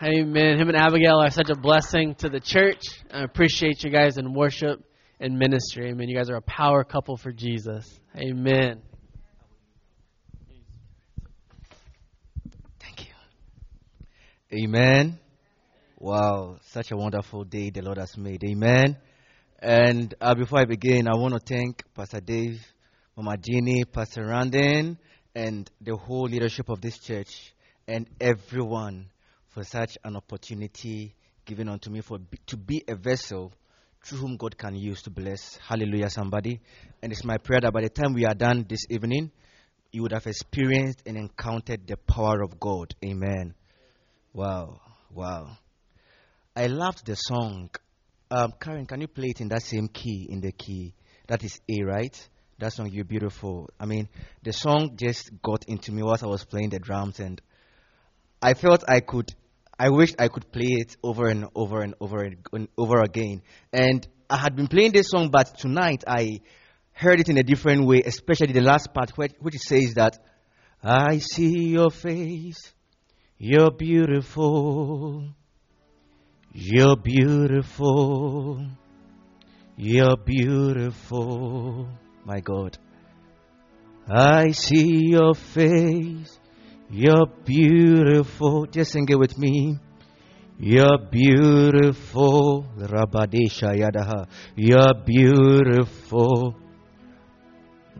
Amen. Him and Abigail are such a blessing to the church. I appreciate you guys in worship and ministry. Amen. You guys are a power couple for Jesus. Amen. Thank you. Amen. Wow, such a wonderful day the Lord has made. Amen. And uh, before I begin, I want to thank Pastor Dave, Mama Jeannie, Pastor Randon, and the whole leadership of this church, and everyone for such an opportunity given unto me for to be a vessel through whom God can use to bless. Hallelujah, somebody. And it's my prayer that by the time we are done this evening, you would have experienced and encountered the power of God. Amen. Wow, wow. I loved the song. Um, Karen, can you play it in that same key, in the key? That is A, right? That song, You're Beautiful. I mean, the song just got into me whilst I was playing the drums, and I felt I could, I wished I could play it over and over and over and over again. And I had been playing this song, but tonight I heard it in a different way, especially the last part, which, which says that, I see your face, you're beautiful. You're beautiful. You're beautiful. My God. I see your face. You're beautiful. Just sing it with me. You're beautiful. Rabadesha Yadaha. You're beautiful.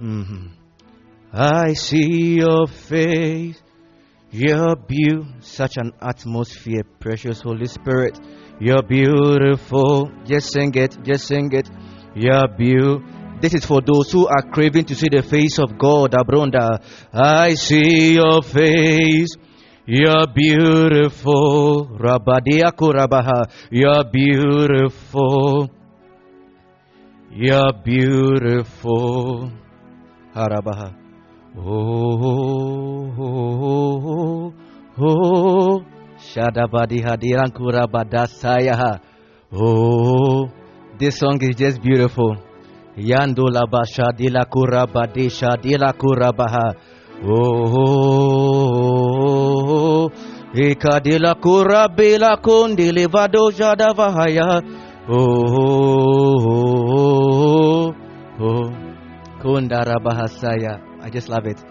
Mhm. I see your face. You're beautiful. Such an atmosphere, precious Holy Spirit. You're beautiful. Just sing it. Just sing it. You're beautiful. This is for those who are craving to see the face of God, Abronda. I see your face. You're beautiful. Rabadia Kurabaha. You're beautiful. You're beautiful. Harabaha. Oh, oh, oh, oh. oh. Shadabadi hadiran kurabadasaya. Oh, this song is just beautiful. Yandula basha dila kurabadisha dila kurabaha. Oh, ikadila kurabila kundili vado jadavahaya. Oh, oh, oh, oh, oh. kundarabahasaya. I just love it.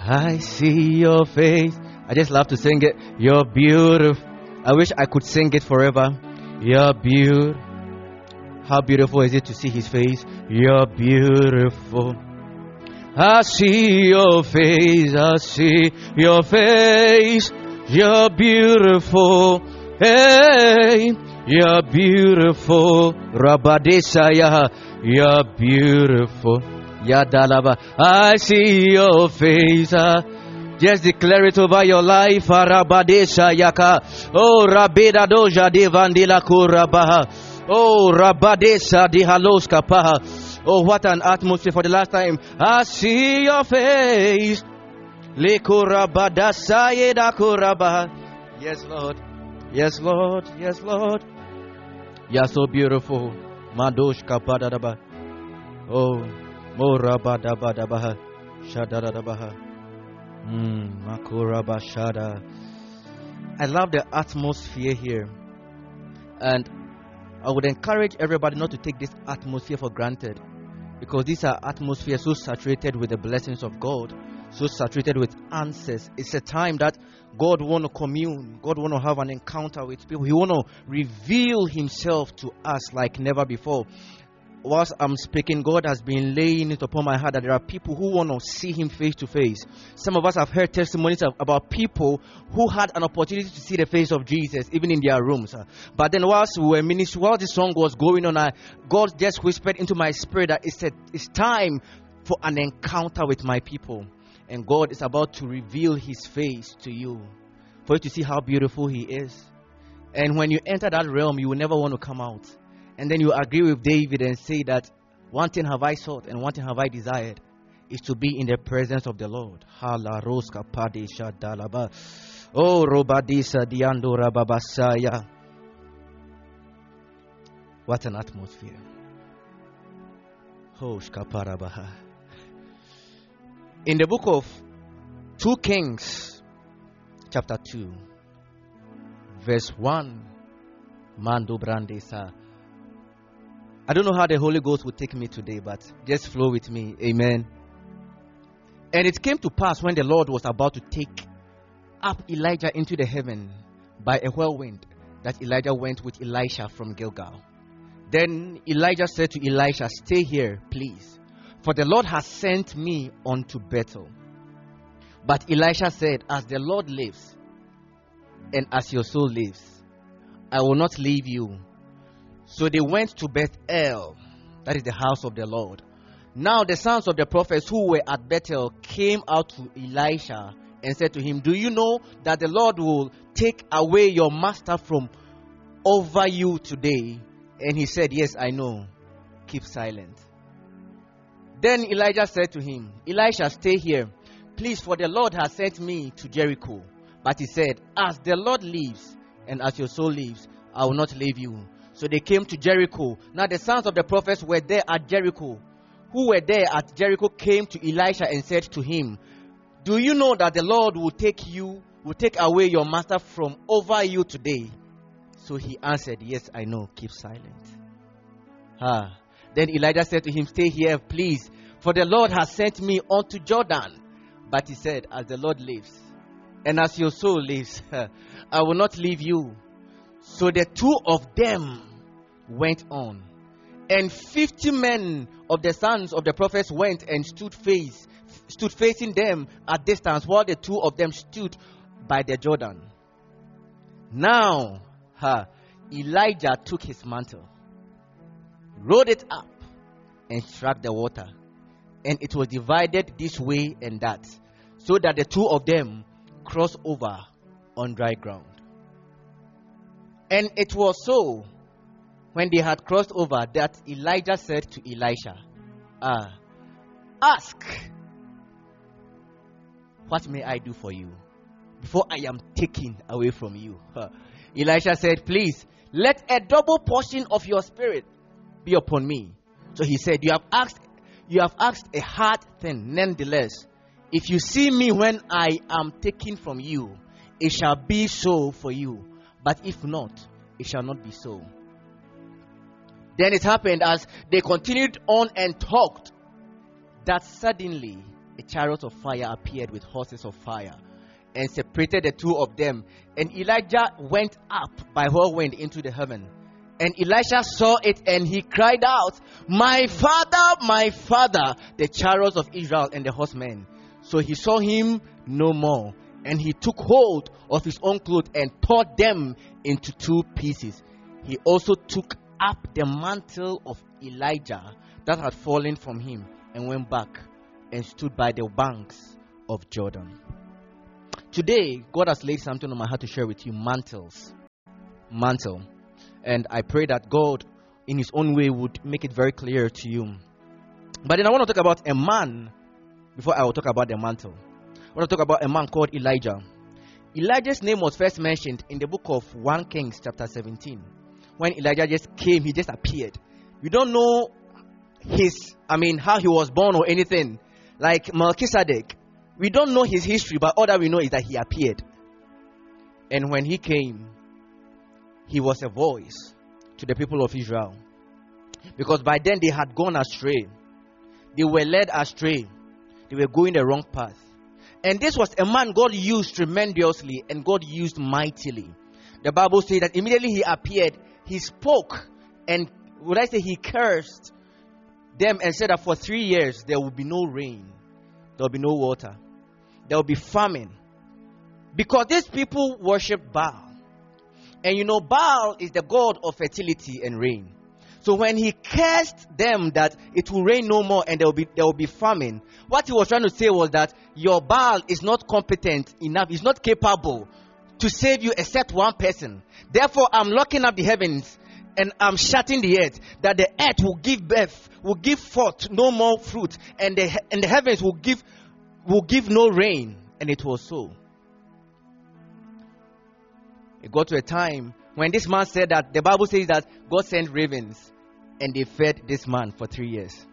I see your face. I just love to sing it. You're beautiful. I wish I could sing it forever. You're beautiful. How beautiful is it to see his face? You're beautiful. I see your face. I see your face. You're beautiful. Hey, you're beautiful. Rabadesaya. You're beautiful. Yadalaba. I see your face. Just declare it over your life. Arabadesha yaka. Oh, Rabeda doja de vandila kurabaha. Oh, Rabadesha di haloska paha. Oh, what an atmosphere for the last time. I see your face. Yes, Lord. Yes, Lord. Yes, Lord. You're so beautiful. Madoshka badadaba. Oh, morabadabadabaha. Shadadadabaha. Mm, Makurabashada. I love the atmosphere here. And I would encourage everybody not to take this atmosphere for granted. Because these are atmospheres so saturated with the blessings of God, so saturated with answers. It's a time that God want to commune. God want to have an encounter with people. He want to reveal Himself to us like never before. Whilst I'm speaking, God has been laying it upon my heart that there are people who want to see Him face to face. Some of us have heard testimonies of, about people who had an opportunity to see the face of Jesus, even in their rooms. But then, whilst we were ministering, while this song was going on, I, God just whispered into my spirit that it's, a, it's time for an encounter with my people. And God is about to reveal His face to you for you to see how beautiful He is. And when you enter that realm, you will never want to come out. And then you agree with David and say that one thing have I sought and one thing have I desired is to be in the presence of the Lord. Oh robadisa. What an atmosphere. Oh. In the book of 2 Kings, chapter 2, verse 1, Mando Brandesa. I don't know how the Holy Ghost will take me today, but just flow with me. Amen. And it came to pass when the Lord was about to take up Elijah into the heaven by a whirlwind that Elijah went with Elisha from Gilgal. Then Elijah said to Elisha, Stay here, please, for the Lord has sent me unto Bethel. But Elisha said, As the Lord lives, and as your soul lives, I will not leave you. So they went to Bethel, that is the house of the Lord. Now the sons of the prophets who were at Bethel came out to Elisha and said to him, Do you know that the Lord will take away your master from over you today? And he said, Yes, I know. Keep silent. Then Elijah said to him, Elisha, stay here. Please, for the Lord has sent me to Jericho. But he said, As the Lord lives, and as your soul lives, I will not leave you. So they came to Jericho. Now the sons of the prophets were there at Jericho. Who were there at Jericho came to Elisha and said to him, Do you know that the Lord will take you, will take away your master from over you today? So he answered, Yes, I know. Keep silent. Ah. Then Elijah said to him, Stay here, please, for the Lord has sent me unto Jordan. But he said, As the Lord lives, and as your soul lives, I will not leave you. So the two of them went on. And fifty men of the sons of the prophets went and stood face stood facing them at distance while the two of them stood by the Jordan. Now, Elijah took his mantle, rolled it up, and struck the water. And it was divided this way and that, so that the two of them crossed over on dry ground. And it was so when they had crossed over that Elijah said to Elisha, Ah, ask, what may I do for you before I am taken away from you? Elisha said, Please, let a double portion of your spirit be upon me. So he said, You have asked you have asked a hard thing, nonetheless. If you see me when I am taken from you, it shall be so for you. But if not, it shall not be so. Then it happened as they continued on and talked that suddenly a chariot of fire appeared with horses of fire and separated the two of them. And Elijah went up by whirlwind into the heaven. And Elisha saw it and he cried out, My father, my father, the chariots of Israel and the horsemen. So he saw him no more. And he took hold of his own clothes and tore them into two pieces. He also took up the mantle of Elijah that had fallen from him and went back and stood by the banks of Jordan. Today, God has laid something on my heart to share with you mantles. Mantle. And I pray that God, in His own way, would make it very clear to you. But then I want to talk about a man before I will talk about the mantle. I want to talk about a man called Elijah. Elijah's name was first mentioned in the book of 1 Kings, chapter 17. When Elijah just came, he just appeared. We don't know his, I mean, how he was born or anything. Like Melchizedek, we don't know his history, but all that we know is that he appeared. And when he came, he was a voice to the people of Israel. Because by then they had gone astray. They were led astray. They were going the wrong path. And this was a man God used tremendously and God used mightily. The Bible says that immediately he appeared, he spoke and would I say he cursed them and said that for three years there will be no rain, there will be no water, there will be famine. Because these people worship Baal. And you know, Baal is the god of fertility and rain. So when he cursed them that it will rain no more and there will be there will be famine, what he was trying to say was that your Baal is not competent enough, is not capable to save you except one person. Therefore, I'm locking up the heavens and I'm shutting the earth that the earth will give birth, will give forth no more fruit, and the and the heavens will give will give no rain. And it was so. It got to a time when this man said that the Bible says that God sent ravens and they fed this man for three years.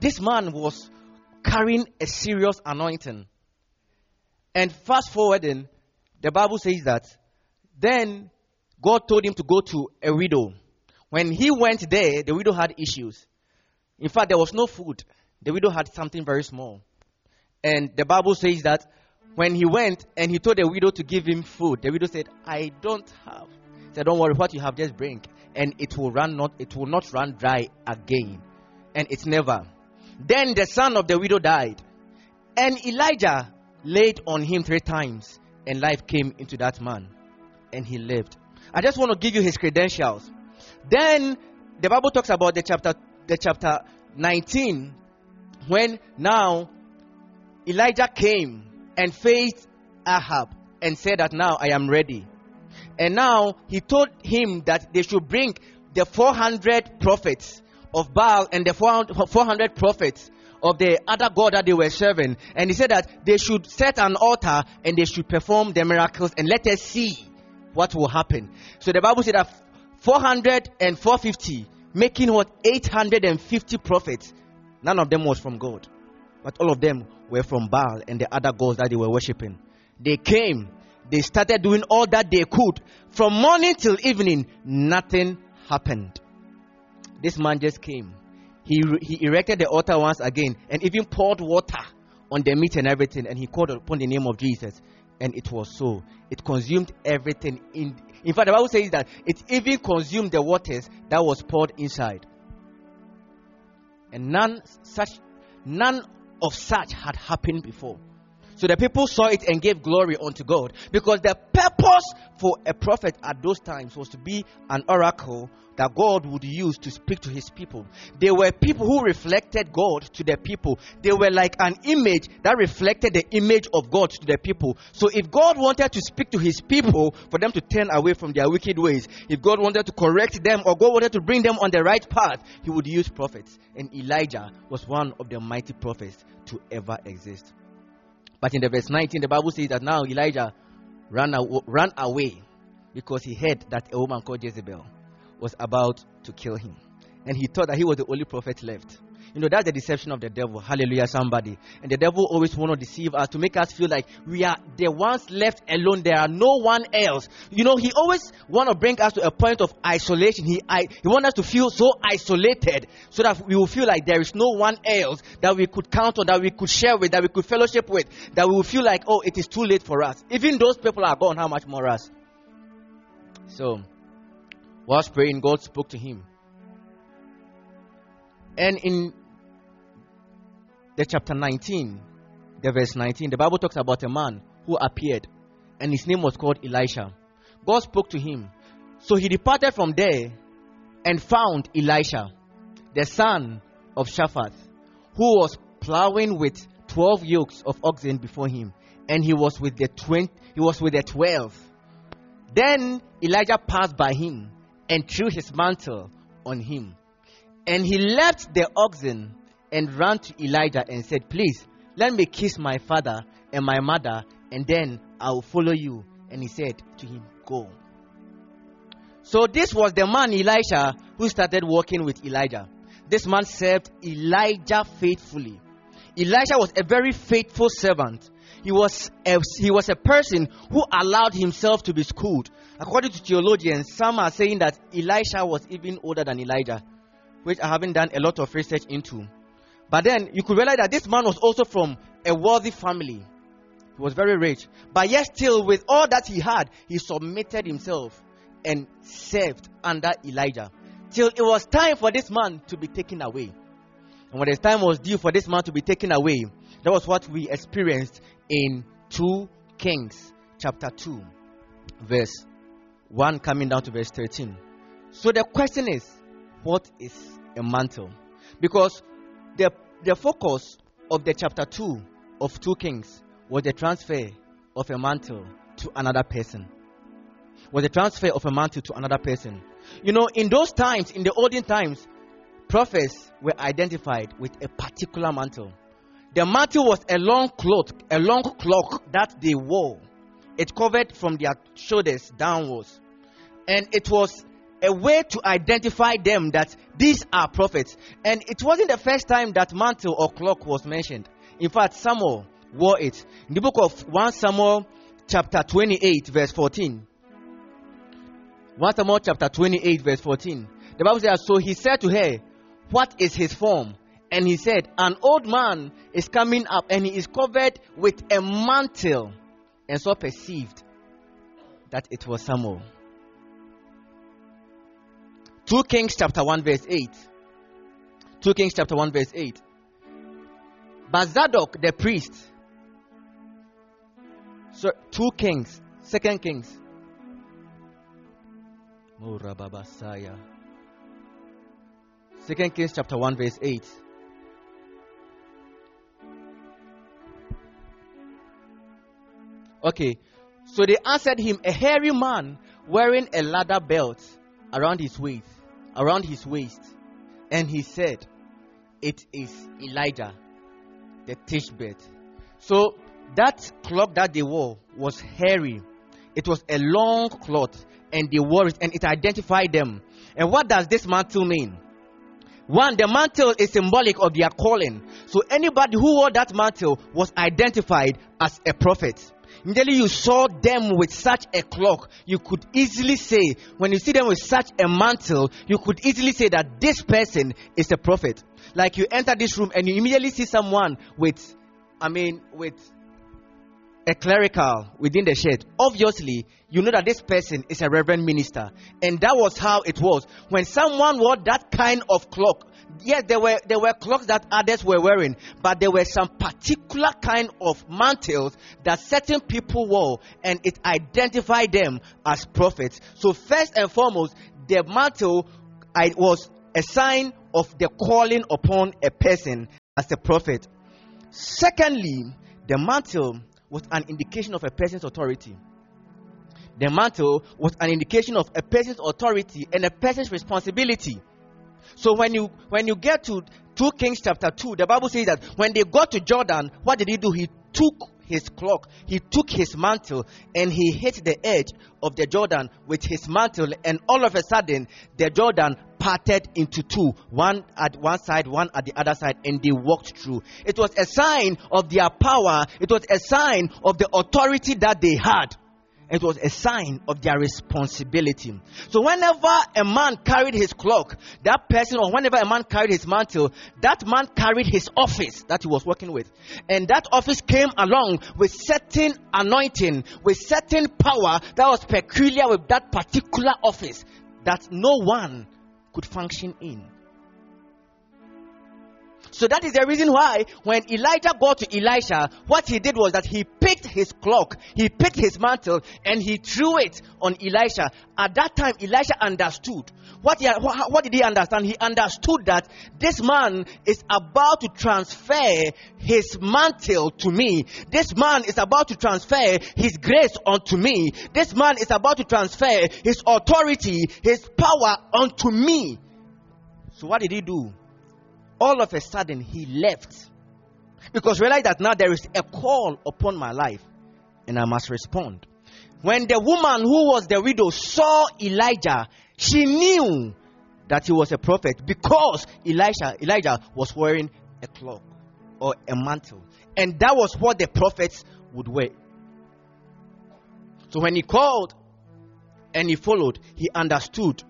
This man was carrying a serious anointing. And fast forwarding, the Bible says that then God told him to go to a widow. When he went there, the widow had issues. In fact, there was no food. The widow had something very small. And the Bible says that when he went and he told the widow to give him food, the widow said, I don't have. He said, Don't worry, what you have, just bring. And it will run not it will not run dry again. And it's never. Then the son of the widow died. And Elijah laid on him three times, and life came into that man, and he lived. I just want to give you his credentials. Then the Bible talks about the chapter the chapter 19 when now Elijah came and faced Ahab and said that now I am ready. And now he told him that they should bring the 400 prophets of Baal and the 400 prophets of the other god that they were serving. And he said that they should set an altar and they should perform the miracles and let us see what will happen. So the Bible said that 400 and 450, making what 850 prophets, none of them was from God. But all of them were from Baal and the other gods that they were worshipping. They came, they started doing all that they could. From morning till evening, nothing happened. This man just came. He, he erected the altar once again and even poured water on the meat and everything. And he called upon the name of Jesus. And it was so. It consumed everything. In, in fact, the Bible says that it even consumed the waters that was poured inside. And none such, none of such had happened before. So the people saw it and gave glory unto God because the purpose for a prophet at those times was to be an oracle that God would use to speak to his people. They were people who reflected God to their people. They were like an image that reflected the image of God to their people. So if God wanted to speak to his people for them to turn away from their wicked ways, if God wanted to correct them or God wanted to bring them on the right path, he would use prophets. And Elijah was one of the mighty prophets to ever exist. But in the verse 19, the Bible says that now Elijah ran, ran away because he heard that a woman called Jezebel was about to kill him. And he thought that he was the only prophet left. You know, that's the deception of the devil. Hallelujah, somebody. And the devil always want to deceive us to make us feel like we are the ones left alone. There are no one else. You know, he always want to bring us to a point of isolation. He, I, he want us to feel so isolated so that we will feel like there is no one else that we could count on, that we could share with, that we could fellowship with, that we will feel like, oh, it is too late for us. Even those people are gone, how much more us? So, whilst praying, God spoke to him. And in the chapter 19, the verse 19, the Bible talks about a man who appeared, and his name was called Elisha. God spoke to him. So he departed from there and found Elisha, the son of Shaphat, who was plowing with 12 yokes of oxen before him, and he was with the 20, he was with the 12. Then Elijah passed by him and threw his mantle on him. And he left the oxen and ran to Elijah and said, Please, let me kiss my father and my mother, and then I will follow you. And he said to him, Go. So this was the man Elisha who started working with Elijah. This man served Elijah faithfully. Elijah was a very faithful servant. He was a, he was a person who allowed himself to be schooled. According to theologians, some are saying that Elisha was even older than Elijah, which I haven't done a lot of research into. But then you could realize that this man was also from a wealthy family. He was very rich. But yet, still, with all that he had, he submitted himself and served under Elijah. Till it was time for this man to be taken away. And when the time was due for this man to be taken away, that was what we experienced in 2 Kings chapter 2, verse 1 coming down to verse 13. So the question is, what is a mantle? Because the, the focus of the chapter 2 of 2 Kings was the transfer of a mantle to another person. Was the transfer of a mantle to another person. You know, in those times, in the olden times, prophets were identified with a particular mantle. The mantle was a long cloth, a long cloak that they wore. It covered from their shoulders downwards. And it was a way to identify them that these are prophets. And it wasn't the first time that mantle or cloak was mentioned. In fact, Samuel wore it. In the book of 1 Samuel, chapter 28, verse 14. 1 Samuel, chapter 28, verse 14. The Bible says, So he said to her, What is his form? And he said, An old man is coming up, and he is covered with a mantle. And Saul perceived that it was Samuel. 2 Kings chapter 1 verse 8. 2 Kings chapter 1 verse 8. But Zadok the priest. So 2 Kings, 2 Kings. Murababasaya. 2 Kings chapter 1 verse 8. Okay. So they answered him, a hairy man wearing a leather belt around his waist, around his waist. And he said, It is Elijah, the Tishbite. So that cloth that they wore was hairy. It was a long cloth, and they wore it, and it identified them. And what does this mantle mean? One, the mantle is symbolic of their calling. So anybody who wore that mantle was identified as a prophet. Immediately you saw them with such a cloak, you could easily say, when you see them with such a mantle, you could easily say that this person is a prophet. Like you enter this room and you immediately see someone with, I mean, with a clerical within the shed, obviously you know that this person is a reverend minister. And that was how it was. When someone wore that kind of cloak, yes, there were there were cloaks that others were wearing, but there were some particular kind of mantles that certain people wore, and it identified them as prophets. So first and foremost, the mantle I, was a sign of the calling upon a person as a prophet. Secondly, the mantle was an indication of a person's authority. The mantle was an indication of a person's authority and a person's responsibility. So when you when you get to 2 Kings chapter 2, the Bible says that when they got to Jordan, what did he do? He took his cloak, he took his mantle, and he hit the edge of the Jordan with his mantle, and all of a sudden the Jordan parted into two, one at one side, one at the other side, and they walked through. It was a sign of their power, it was a sign of the authority that they had. It was a sign of their responsibility. So whenever a man carried his cloak, that person, or whenever a man carried his mantle, that man carried his office that he was working with. And that office came along with certain anointing, with certain power that was peculiar with that particular office that no one could function in. So that is the reason why when Elijah got to Elisha, what he did was that he picked his cloak, he picked his mantle, and he threw it on Elisha. At that time, Elisha understood. What, he, what did he understand? He understood that this man is about to transfer his mantle to me. This man is about to transfer his grace onto me. This man is about to transfer his authority, his power onto me. So what did he do? All of a sudden he left because realize that now there is a call upon my life and I must respond. When the woman who was the widow saw Elijah, she knew that he was a prophet because Elijah Elijah was wearing a cloak or a mantle. And that was what the prophets would wear. So when he called and he followed, he understood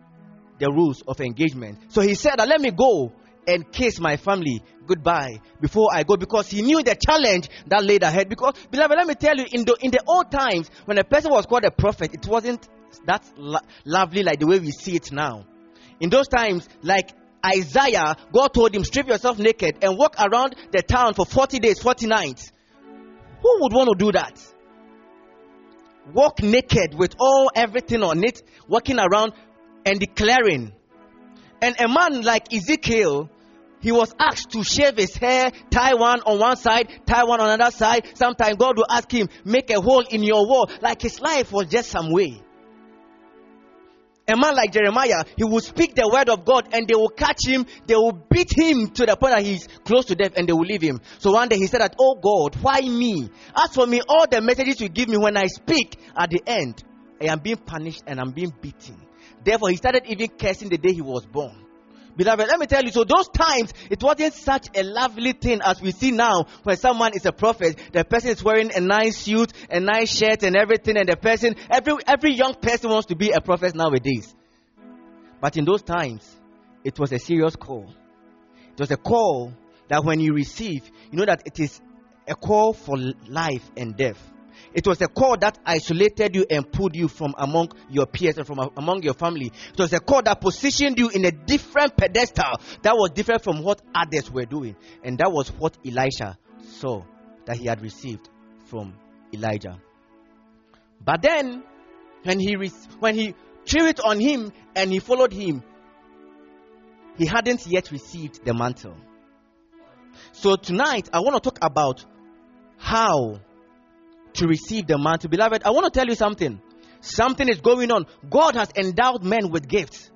the rules of engagement. So he said, Let me go and kiss my family goodbye before I go because he knew the challenge that laid ahead. Because, beloved, let me tell you, in the, in the old times, when a person was called a prophet, it wasn't that lo- lovely like the way we see it now. In those times, like Isaiah, God told him, strip yourself naked and walk around the town for 40 days, 40 nights. Who would want to do that? Walk naked with all everything on it, walking around and declaring. And a man like Ezekiel, he was asked to shave his hair, tie one on one side, tie one on another side. Sometimes God will ask him, make a hole in your wall. Like his life was just some way. A man like Jeremiah, he will speak the word of God and they will catch him, they will beat him to the point that he's close to death and they will leave him. So one day he said that, Oh God, why me? As for me, all the messages you give me when I speak at the end, I am being punished and I'm being beaten. Therefore, he started even cursing the day he was born. Beloved, let me tell you, so those times, it wasn't such a lovely thing as we see now when someone is a prophet. The person is wearing a nice suit, a nice shirt and everything, and the person, every, every young person wants to be a prophet nowadays. But in those times, it was a serious call. It was a call that when you receive, you know that it is a call for life and death. It was a call that isolated you and pulled you from among your peers and from among your family. It was a call that positioned you in a different pedestal that was different from what others were doing. And that was what Elisha saw that he had received from Elijah. But then, when he, when he threw it on him and he followed him, he hadn't yet received the mantle. So tonight, I want to talk about how to receive the mantle. Beloved, I want to tell you something. Something is going on. God has endowed men with gifts.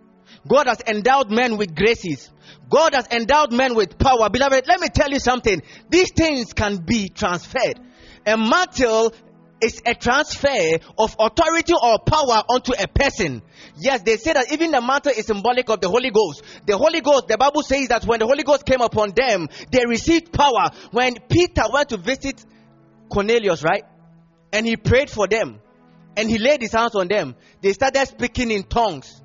God has endowed men with graces. God has endowed men with power. Beloved, let me tell you something. These things can be transferred. A mantle is a transfer of authority or power onto a person. Yes, they say that even the mantle is symbolic of the Holy Ghost. The Holy Ghost, the Bible says that when the Holy Ghost came upon them, they received power. When Peter went to visit Cornelius, right? And he prayed for them. And he laid his hands on them. They started speaking in tongues.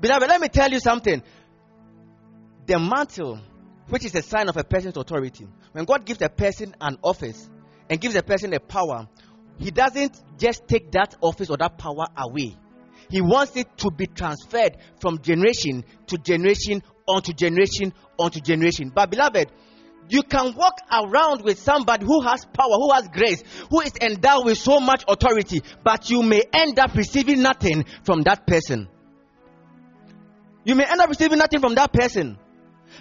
Beloved, let me tell you something. The mantle, which is a sign of a person's authority, when God gives a person an office and gives a person a power, he doesn't just take that office or that power away. He wants it to be transferred from generation to generation onto generation onto generation. But beloved, you can walk around with somebody who has power, who has grace, who is endowed with so much authority, but you may end up receiving nothing from that person. You may end up receiving nothing from that person.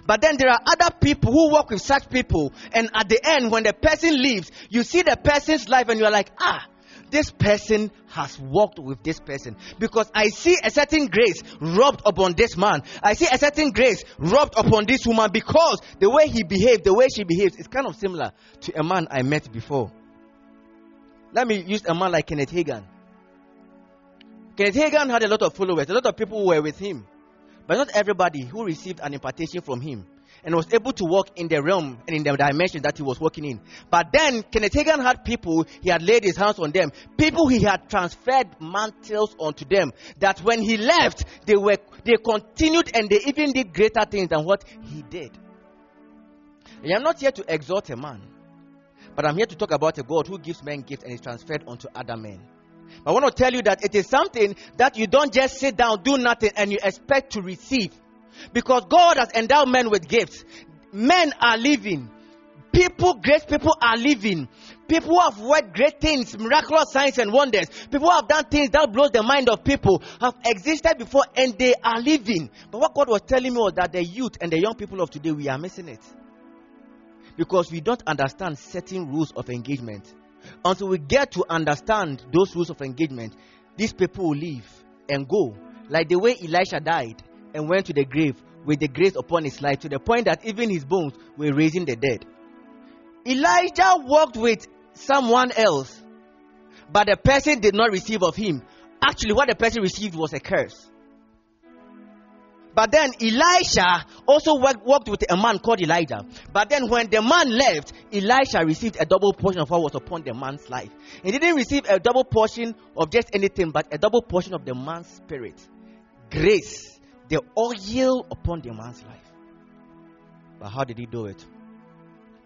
But then there are other people who work with such people, and at the end, when the person leaves, you see the person's life and you're like, ah, this person has walked with this person because I see a certain grace rubbed upon this man. I see a certain grace rubbed upon this woman because the way he behaved, the way she behaves, is kind of similar to a man I met before. Let me use a man like Kenneth Hagin. Kenneth Hagin had a lot of followers, a lot of people were with him, but not everybody who received an impartation from him and was able to walk in the realm and in the dimension that he was walking in. But then Kenneth Hagin had people, he had laid his hands on them, people he had transferred mantles onto them, that when he left, they were they continued and they even did greater things than what he did. I am not here to exalt a man, but I'm here to talk about a God who gives men gifts and is transferred onto other men. I want to tell you that it is something that you don't just sit down, do nothing, and you expect to receive. Because God has endowed men with gifts. Men are living. People, great people are living. People have worked great things, miraculous signs and wonders. People have done things that blows the mind of people have existed before and they are living. But what God was telling me was that the youth and the young people of today, we are missing it. Because we don't understand certain rules of engagement. Until we get to understand those rules of engagement, these people will leave and go. Like the way Elisha died and went to the grave with the grace upon his life to the point that even his bones were raising the dead. Elijah walked with someone else, but the person did not receive of him. Actually, what the person received was a curse. But then Elisha also worked, with a man called Elijah. But then when the man left, Elisha received a double portion of what was upon the man's life. He didn't receive a double portion of just anything, but a double portion of the man's spirit. Grace, the oil upon the man's life. But how did he do it?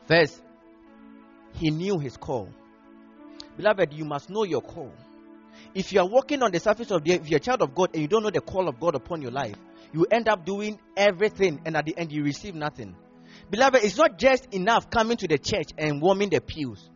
First, he knew his call. Beloved, you must know your call. If you are walking on the surface of the if you're a child of God and you don't know the call of God upon your life, you end up doing everything, and at the end, you receive nothing. Beloved, it's not just enough coming to the church and warming the pews.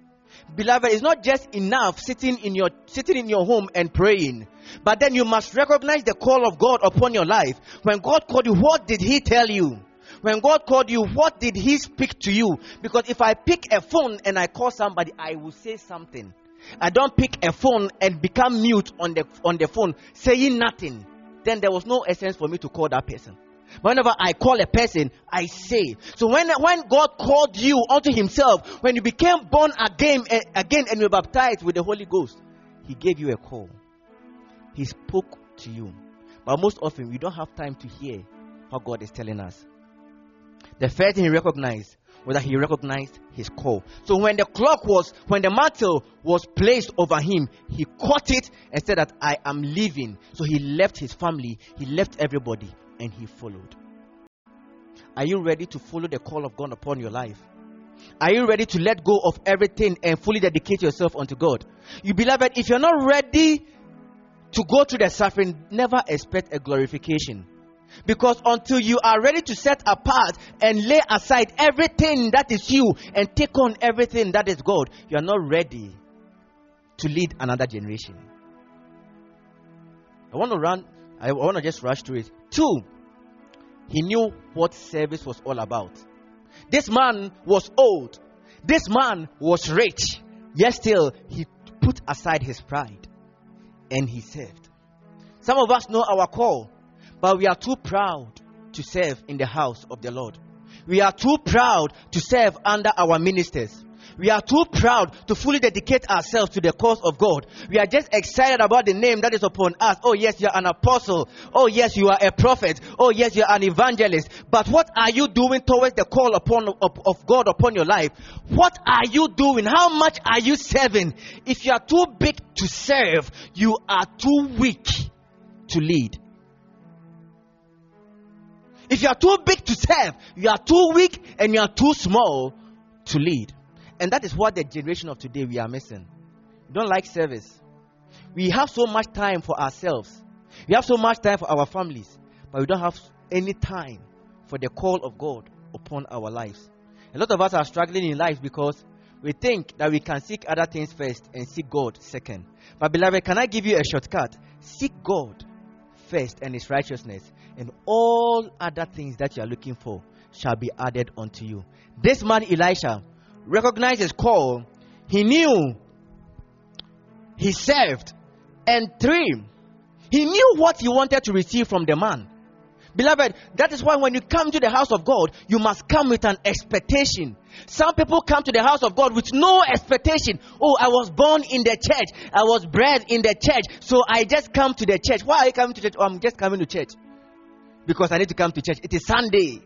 Beloved, it's not just enough sitting in your sitting in your home and praying. But then you must recognize the call of God upon your life. When God called you, what did He tell you? When God called you, what did He speak to you? Because if I pick a phone and I call somebody, I will say something. I don't pick a phone and become mute on the on the phone, saying nothing. Then there was no essence for me to call that person. Whenever I call a person, I say. So when, when God called you unto himself, when you became born again, eh, again and you were baptized with the Holy Ghost, he gave you a call. He spoke to you. But most often, we don't have time to hear what God is telling us. The first thing he recognized was that he recognized his call. So when the clock was, when the mantle was placed over him, he caught it and said that I am leaving. So he left his family, he left everybody, and he followed. Are you ready to follow the call of God upon your life? Are you ready to let go of everything and fully dedicate yourself unto God? You beloved, if you're not ready to go through the suffering, never expect a glorification. Because until you are ready to set apart and lay aside everything that is you and take on everything that is God, you are not ready to lead another generation. I want to run, I want to just rush through it. Two, he knew what service was all about. This man was old. This man was rich. Yet still, he put aside his pride and he served. Some of us know our call, but we are too proud to serve in the house of the Lord. We are too proud to serve under our ministers. We are too proud to fully dedicate ourselves to the cause of God. We are just excited about the name that is upon us. Oh, yes, you are an apostle. Oh, yes, you are a prophet. Oh, yes, you are an evangelist. But what are you doing towards the call upon of, of God upon your life? What are you doing? How much are you serving? If you are too big to serve, you are too weak to lead. If you are too big to serve, you are too weak and you are too small to lead. And that is what the generation of today we are missing. We don't like service. We have so much time for ourselves. We have so much time for our families, but we don't have any time for the call of God upon our lives. A lot of us are struggling in life because we think that we can seek other things first and seek God second. But beloved, can I give you a shortcut? Seek God first and his righteousness, and all other things that you are looking for shall be added unto you. This man Elisha recognized his call, he knew he served, and three, he knew what he wanted to receive from the man. Beloved, that is why when you come to the house of God, you must come with an expectation. Some people come to the house of God with no expectation. Oh, I was born in the church. I was bred in the church. So I just come to the church. Why are you coming to church? Oh, I'm just coming to church. Because I need to come to church. It is Sunday.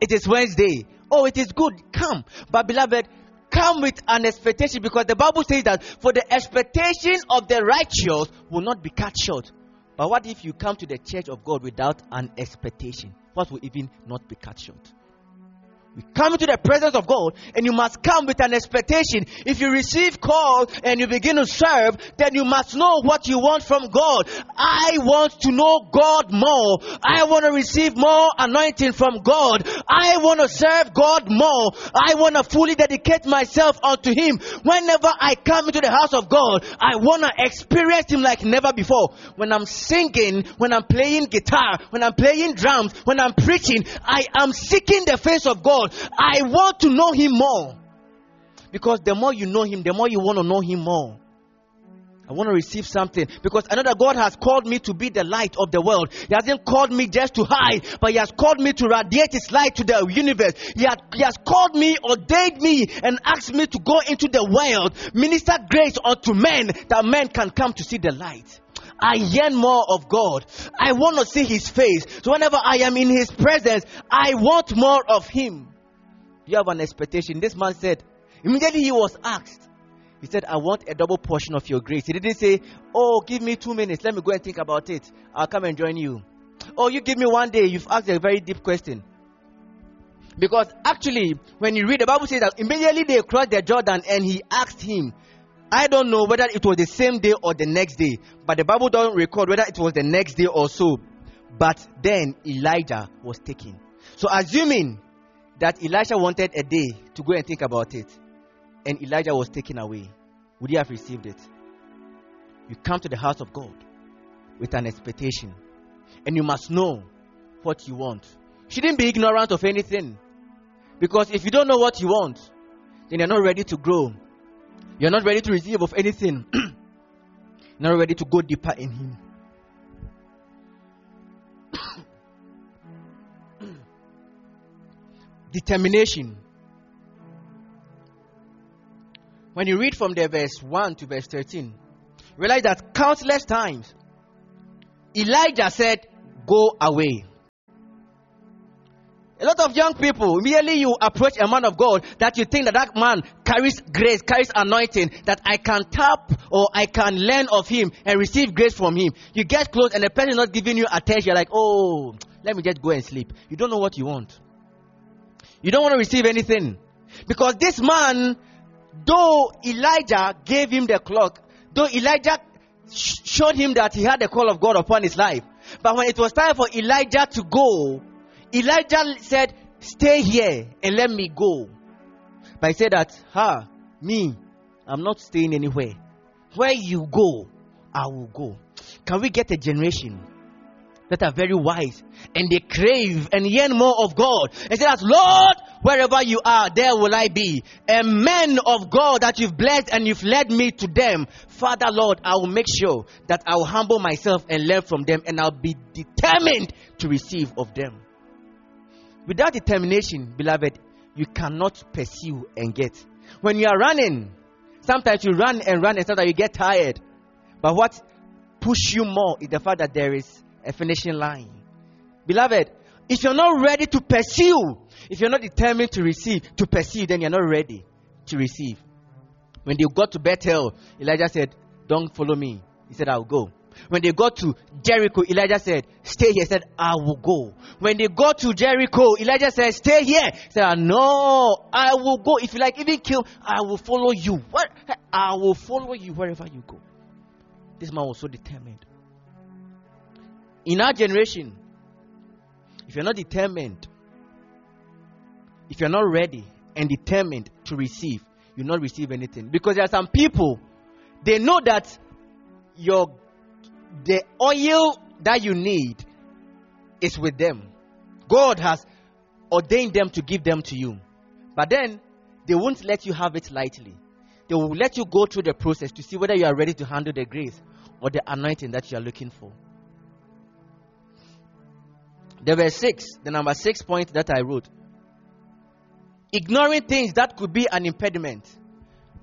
It is Wednesday. Oh, it is good. Come. But beloved, come with an expectation because the Bible says that for the expectation of the righteous will not be cut short. But what if you come to the church of God without an expectation? What will even not be cut short? We come into the presence of God and you must come with an expectation. If you receive call and you begin to serve, then you must know what you want from God. I want to know God more. I want to receive more anointing from God. I want to serve God more. I want to fully dedicate myself unto Him. Whenever I come into the house of God, I want to experience Him like never before. When I'm singing, when I'm playing guitar, when I'm playing drums, when I'm preaching, I am seeking the face of God. I want to know Him more. Because the more you know Him, the more you want to know Him more. I want to receive something because I know that God has called me to be the light of the world. He hasn't called me just to hide, but He has called me to radiate His light to the universe. He, had, he has called me, ordained me, and asked me to go into the world, minister grace unto men that men can come to see the light. I yearn more of God. I want to see His face. So whenever I am in His presence, I want more of Him. You have an expectation. This man said, immediately he was asked, he said, I want a double portion of your grace. He didn't say, Oh, give me two minutes. Let me go and think about it. I'll come and join you. Oh, you give me one day. You've asked a very deep question. Because actually, when you read the Bible says that immediately they crossed the Jordan and he asked him, I don't know whether it was the same day or the next day, but the Bible doesn't record whether it was the next day or so. But then Elijah was taken. So, assuming that Elisha wanted a day to go and think about it, and Elijah was taken away, would he have received it? You come to the house of God with an expectation, and you must know what you want. You shouldn't be ignorant of anything. Because if you don't know what you want, then you're not ready to grow. You're not ready to receive of anything. not ready to go deeper in Him. Determination. When you read from the verse 1 to verse 13, realize that countless times Elijah said, Go away. A lot of young people, merely you approach a man of God that you think that that man carries grace, carries anointing, that I can tap or I can learn of him and receive grace from him. You get close and the person is not giving you attention. You're like, oh, let me just go and sleep. You don't know what you want. You don't want to receive anything. Because this man, though Elijah gave him the clock, though Elijah showed him that he had the call of God upon his life, but when it was time for Elijah to go, Elijah said, Stay here and let me go. But he said that, Ha, me, I'm not staying anywhere. Where you go, I will go. Can we get a generation that are very wise and they crave and yearn more of God and say that, Lord, wherever you are, there will I be. A man of God that you've blessed and you've led me to them, Father, Lord, I will make sure that I will humble myself and learn from them and I'll be determined to receive of them. Without determination, beloved, you cannot pursue and get. When you are running, sometimes you run and run and sometimes you get tired. But what push you more is the fact that there is a finishing line. Beloved, if you're not ready to pursue, if you're not determined to receive, to pursue, then you're not ready to receive. When they got to Bethel, Elijah said, Don't follow me. He said, I'll go. When they got to Jericho, Elijah said, Stay here. He said, I will go. When they got to Jericho, Elijah said, Stay here. He said, No, I will go. If you like, even kill, I will follow you. What? I will follow you wherever you go. This man was so determined. In our generation, if you're not determined, if you're not ready and determined to receive, you'll not receive anything. Because there are some people, they know that your the oil that you need is with them. God has ordained them to give them to you. But then they won't let you have it lightly. They will let you go through the process to see whether you are ready to handle the grace or the anointing that you are looking for. There were six, the number six point that I wrote. Ignoring things that could be an impediment.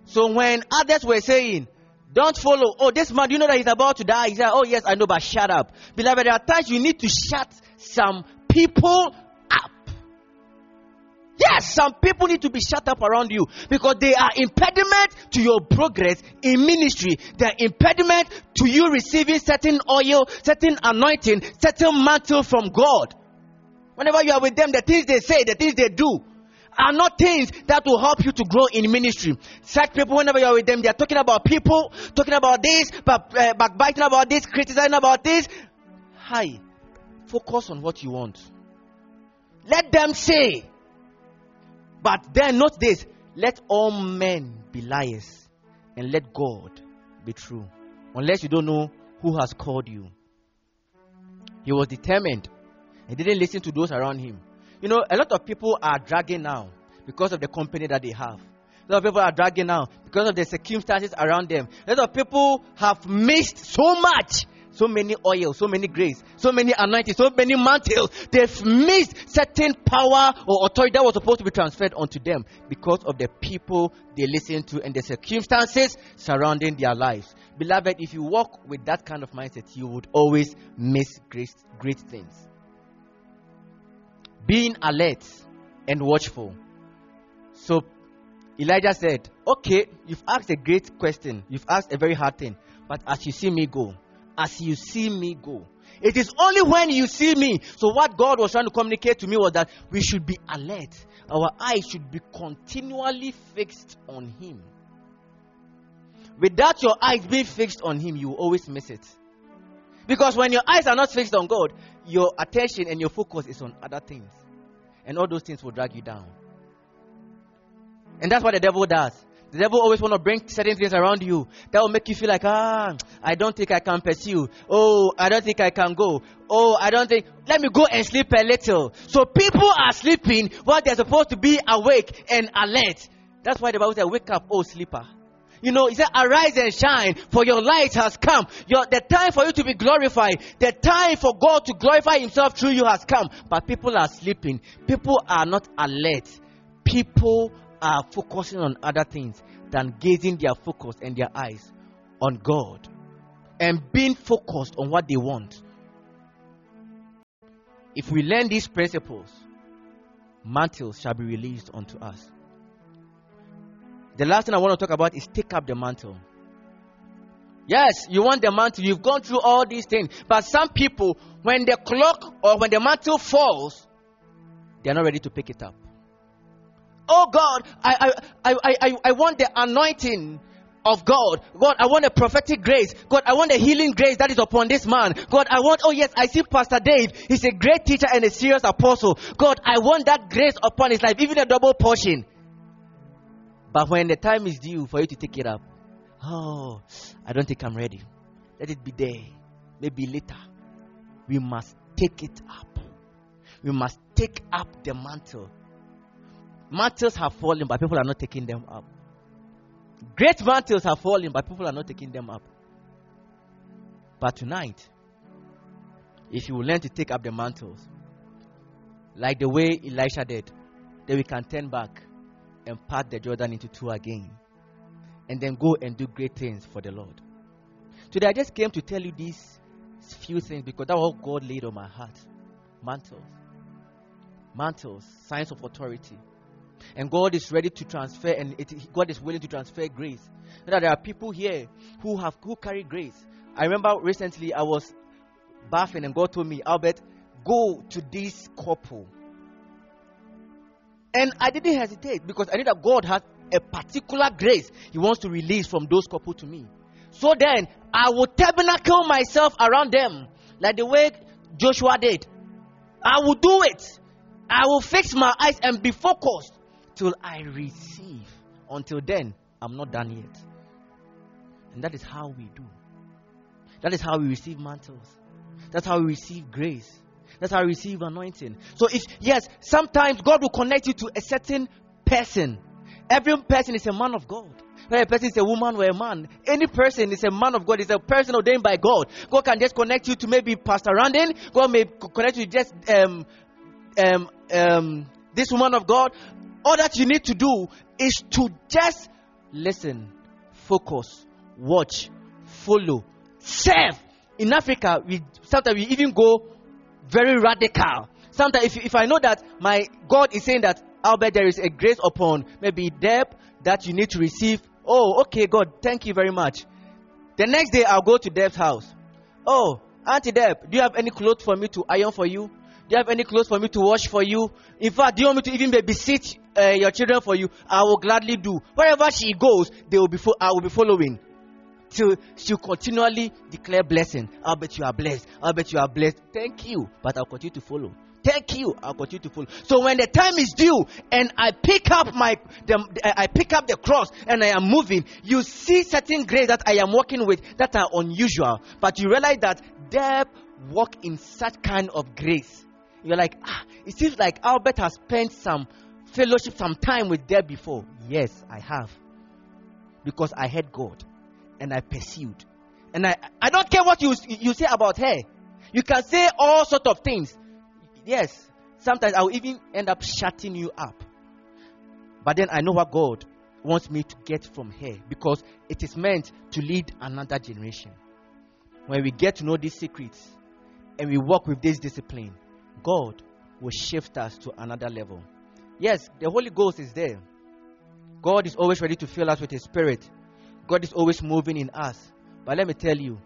So when others were saying, don't follow. Oh, this man, you know that he's about to die. He said, Oh, yes, I know, but shut up. Beloved, there are times you need to shut some people. Yes, some people need to be shut up around you because they are impediment to your progress in ministry. They are impediment to you receiving certain oil, certain anointing, certain mantle from God. Whenever you are with them, the things they say, the things they do, are not things that will help you to grow in ministry. Such people, whenever you're with them, they are talking about people, talking about this, but uh, backbiting about this, criticizing about this. Hi, focus on what you want. Let them say, but then not this. Let all men be liars, and let God be true. Unless you don't know who has called you. He was determined. He didn't listen to those around him. You know, a lot of people are dragging now because of the company that they have. A lot of people are dragging now because of the circumstances around them. A lot of people have missed so much. So many oil, so many grace, so many anointing, so many mantles. They've missed certain power or authority that was supposed to be transferred onto them because of the people they listen to and the circumstances surrounding their lives. Beloved, if you walk with that kind of mindset, you would always miss great, great things being alert and watchful. So Elijah said, Okay, you've asked a great question. You've asked a very hard thing. But as you see me go, as you see me go, it is only when you see me. So, what God was trying to communicate to me was that we should be alert. Our eyes should be continually fixed on Him. Without your eyes being fixed on Him, you will always miss it. Because when your eyes are not fixed on God, your attention and your focus is on other things. And all those things will drag you down. And that's what the devil does. The devil always want to bring certain things around you that will make you feel like, ah, I don't think I can pursue. Oh, I don't think I can go. Oh, I don't think. Let me go and sleep a little. So people are sleeping while they're supposed to be awake and alert. That's why the Bible says, wake up, oh sleeper. You know, he said, arise and shine, for your light has come. Your, the time for you to be glorified, the time for God to glorify himself through you has come. But people are sleeping. People are not alert. People are focusing on other things than gazing their focus and their eyes on God and being focused on what they want. If we learn these principles, mantles shall be released unto us. The last thing I want to talk about is take up the mantle. Yes, you want the mantle. You've gone through all these things. But some people, when the clock or when the mantle falls, they're not ready to pick it up. Oh God, I, I, I, I, I want the anointing of God. God, I want a prophetic grace. God, I want a healing grace that is upon this man. God, I want, oh yes, I see Pastor Dave. He's a great teacher and a serious apostle. God, I want that grace upon his life, even a double portion. But when the time is due for you to take it up, oh, I don't think I'm ready. Let it be there. Maybe later. We must take it up. We must take up the mantle Mantles have fallen, but people are not taking them up. Great mantles have fallen, but people are not taking them up. But tonight, if you will learn to take up the mantles, like the way Elisha did, then we can turn back and part the Jordan into two again. And then go and do great things for the Lord. Today I just came to tell you these few things because that's what God laid on my heart. Mantles. Mantles, signs of authority. And God is ready to transfer, and it, God is willing to transfer grace. That there are people here who have who carry grace. I remember recently I was bathing, and God told me, Albert, go to this couple. And I didn't hesitate because I knew that God has a particular grace He wants to release from those couple to me. So then I will tabernacle myself around them like the way Joshua did. I will do it. I will fix my eyes and be focused till I receive. Until then, I'm not done yet. And that is how we do. That is how we receive mantles. That's how we receive grace. That's how we receive anointing. So if yes, sometimes God will connect you to a certain person. Every person is a man of God. Whether a person is a woman or a man, any person is a man of God, is a person ordained by God. God can just connect you to maybe Pastor Randin. God may connect you just um, um, um, this woman of God all that you need to do is to just listen, focus, watch, follow, serve. In Africa, we sometimes we even go very radical. Sometimes, if, if I know that my God is saying that Albert, there is a grace upon maybe Deb that you need to receive. Oh, okay, God, thank you very much. The next day, I'll go to Deb's house. Oh, Auntie Deb, do you have any clothes for me to iron for you? Do you have any clothes for me to wash for you? In fact, do you want me to even babysit uh, your children for you? I will gladly do. Wherever she goes, they will be fo- I will be following. Till she continually declare blessing. Albert you are blessed. Albert you are blessed. Thank you. But I'll continue to follow. Thank you. I'll continue to follow. So when the time is due and I pick up my, the, I pick up the cross and I am moving, you see certain grace that I am working with that are unusual. But you realize that Deb walk in such kind of grace you're like, ah, it seems like Albert has spent some fellowship, some time with there before. Yes, I have. Because I had God and I pursued. And I, I don't care what you, you say about her. You can say all sort of things. Yes, sometimes I will even end up shutting you up. But then I know what God wants me to get from her because it is meant to lead another generation. When we get to know these secrets and we work with this discipline, God will shift us to another level. Yes, the Holy Ghost is there. God is always ready to fill us with His Spirit. God is always moving in us. But let me tell you,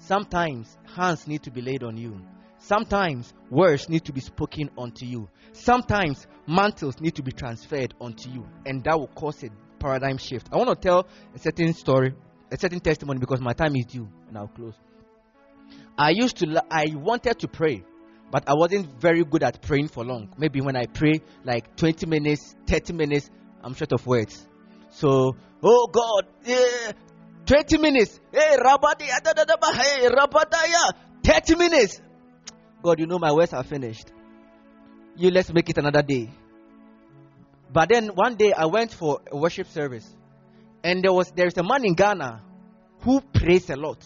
sometimes hands need to be laid on you. Sometimes words need to be spoken unto you. Sometimes mantles need to be transferred unto you. And that will cause a paradigm shift. I want to tell a certain story, a certain testimony because my time is due and I'll close. I used to, I wanted to pray but I wasn't very good at praying for long. Maybe when I pray like 20 minutes, 30 minutes, I'm short of words. So, oh God, yeah, 20 minutes. Hey, Rabadi, da, da, da, hey, Rabadaya, 30 minutes. God, you know my words are finished. You let's make it another day. But then one day I went for a worship service, and there was there's a man in Ghana who prays a lot,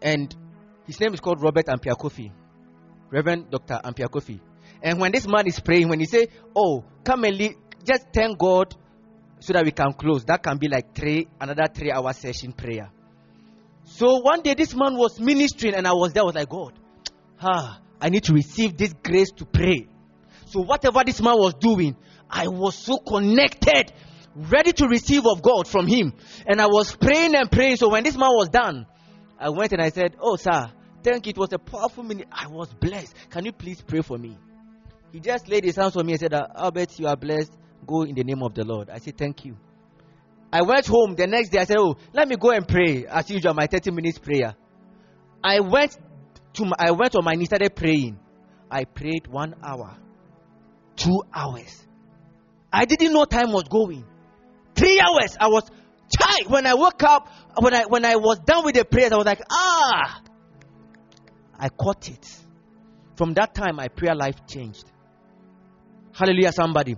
and his name is called Robert Ampiah Kofi, Reverend Doctor Ampiah Kofi. And when this man is praying, when he say, "Oh, come and just thank God so that we can close," that can be like three another three hour session prayer. So one day this man was ministering, and I was there. I was like, God, ah, I need to receive this grace to pray. So whatever this man was doing, I was so connected, ready to receive of God from him. And I was praying and praying. So when this man was done, I went and I said, Oh, sir, thank you. It was a powerful minute. I was blessed. Can you please pray for me? He just laid his hands on me and said, Albert, you are blessed. Go in the name of the Lord. I said, Thank you. I went home the next day. I said, Oh, let me go and pray as usual, my 30 minutes prayer. I went to my, I went on my knees, started praying. I prayed one hour, two hours. I didn't know time was going. Three hours. I was tired when I woke up. When I when I was done with the prayers, I was like, ah. I caught it. From that time, my prayer life changed. Hallelujah, somebody.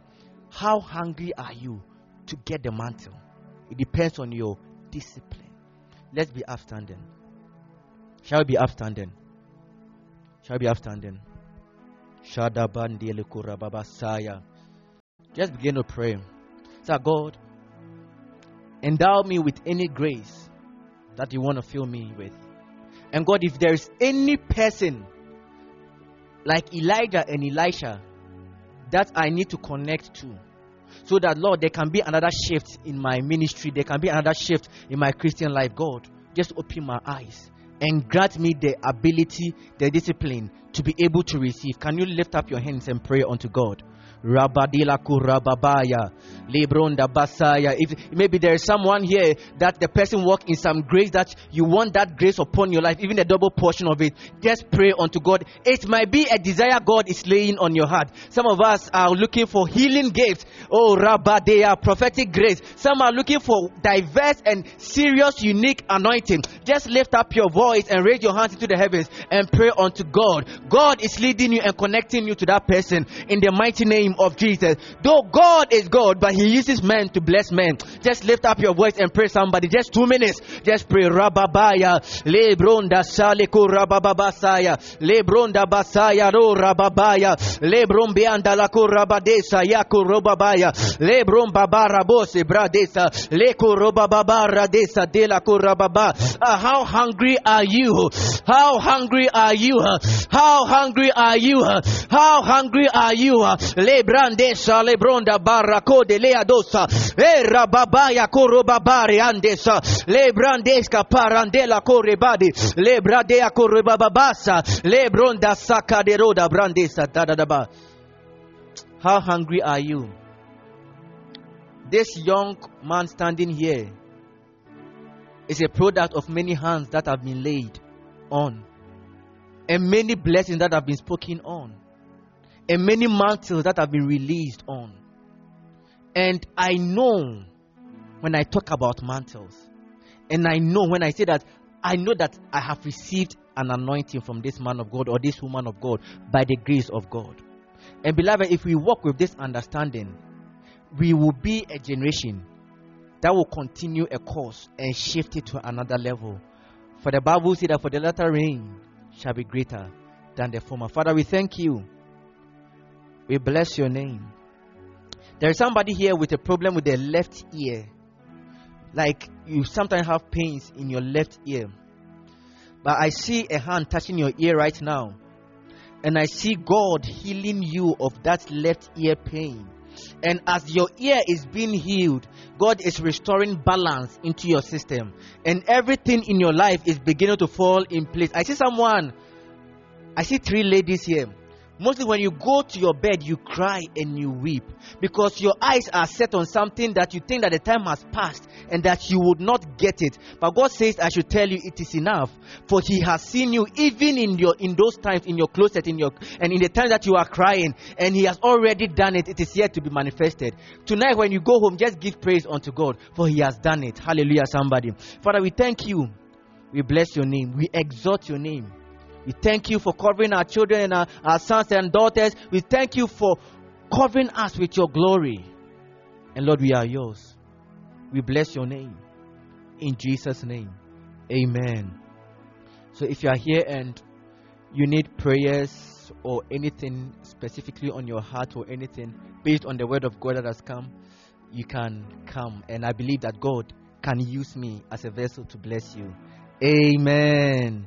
How hungry are you to get the mantle? It depends on your discipline. Let's be upstanding. Shall we be upstanding? Shall we be upstanding? Just begin to pray. Say, God, endow me with any grace that you want to fill me with. And God, if there is any person like Elijah and Elisha that I need to connect to, so that, Lord, there can be another shift in my ministry, there can be another shift in my Christian life, God, just open my eyes and grant me the ability, the discipline to be able to receive. Can you lift up your hands and pray unto God? Rabadila kurababaya, lebronda basaya. If maybe there is someone here that the person walk in some grace that you want that grace upon your life, even a double portion of it, just pray unto God. It might be a desire God is laying on your heart. Some of us are looking for healing gifts. Oh, rabadea, prophetic grace. Some are looking for diverse and serious, unique anointing. Just lift up your voice and raise your hands into the heavens and pray unto God. God is leading you and connecting you to that person in the mighty name of Jesus. Though God is God, but He uses men to bless men. Just lift up your voice and pray somebody. Just two minutes. Just pray. Rababaya. Lebronda saliku rabababasaya. Lebronda basaya ro rababaya. Lebron bianda la kurabadesa yaku robabaya. Lebron babara bose bradesa. Leku robababara desa de la kurababa. Uh, how hungry are you? How hungry are you? How hungry are you? How hungry are you? Lebrandesa lebronda barako de leadosa. Era babaya korobabare andesa. Lebrandesca parandela korebadi. Lebradea korebababasa. Lebronda saka de roda brandesa. How hungry are you? This young man standing here is a product of many hands that have been laid on, and many blessings that have been spoken on, and many mantles that have been released on. And I know when I talk about mantles, and I know when I say that, I know that I have received an anointing from this man of God or this woman of God by the grace of God. And beloved, if we walk with this understanding, we will be a generation that will continue a course and shift it to another level. For the Bible says that for the latter rain shall be greater than the former. Father, we thank you. We bless your name. There is somebody here with a problem with their left ear. Like you sometimes have pains in your left ear. But I see a hand touching your ear right now. And I see God healing you of that left ear pain. And as your ear is being healed, God is restoring balance into your system. And everything in your life is beginning to fall in place. I see someone, I see three ladies here. Mostly when you go to your bed, you cry and you weep because your eyes are set on something that you think that the time has passed and that you would not get it. But God says, I should tell you it is enough. For He has seen you even in your in those times, in your closet, in your and in the time that you are crying, and He has already done it. It is yet to be manifested. Tonight, when you go home, just give praise unto God, for He has done it. Hallelujah, somebody. Father, we thank you. We bless your name. We exalt your name. We thank you for covering our children and our, our sons and daughters. We thank you for covering us with your glory. And Lord, we are yours. We bless your name. In Jesus' name. Amen. So if you are here and you need prayers or anything specifically on your heart or anything based on the word of God that has come, you can come. And I believe that God can use me as a vessel to bless you. Amen.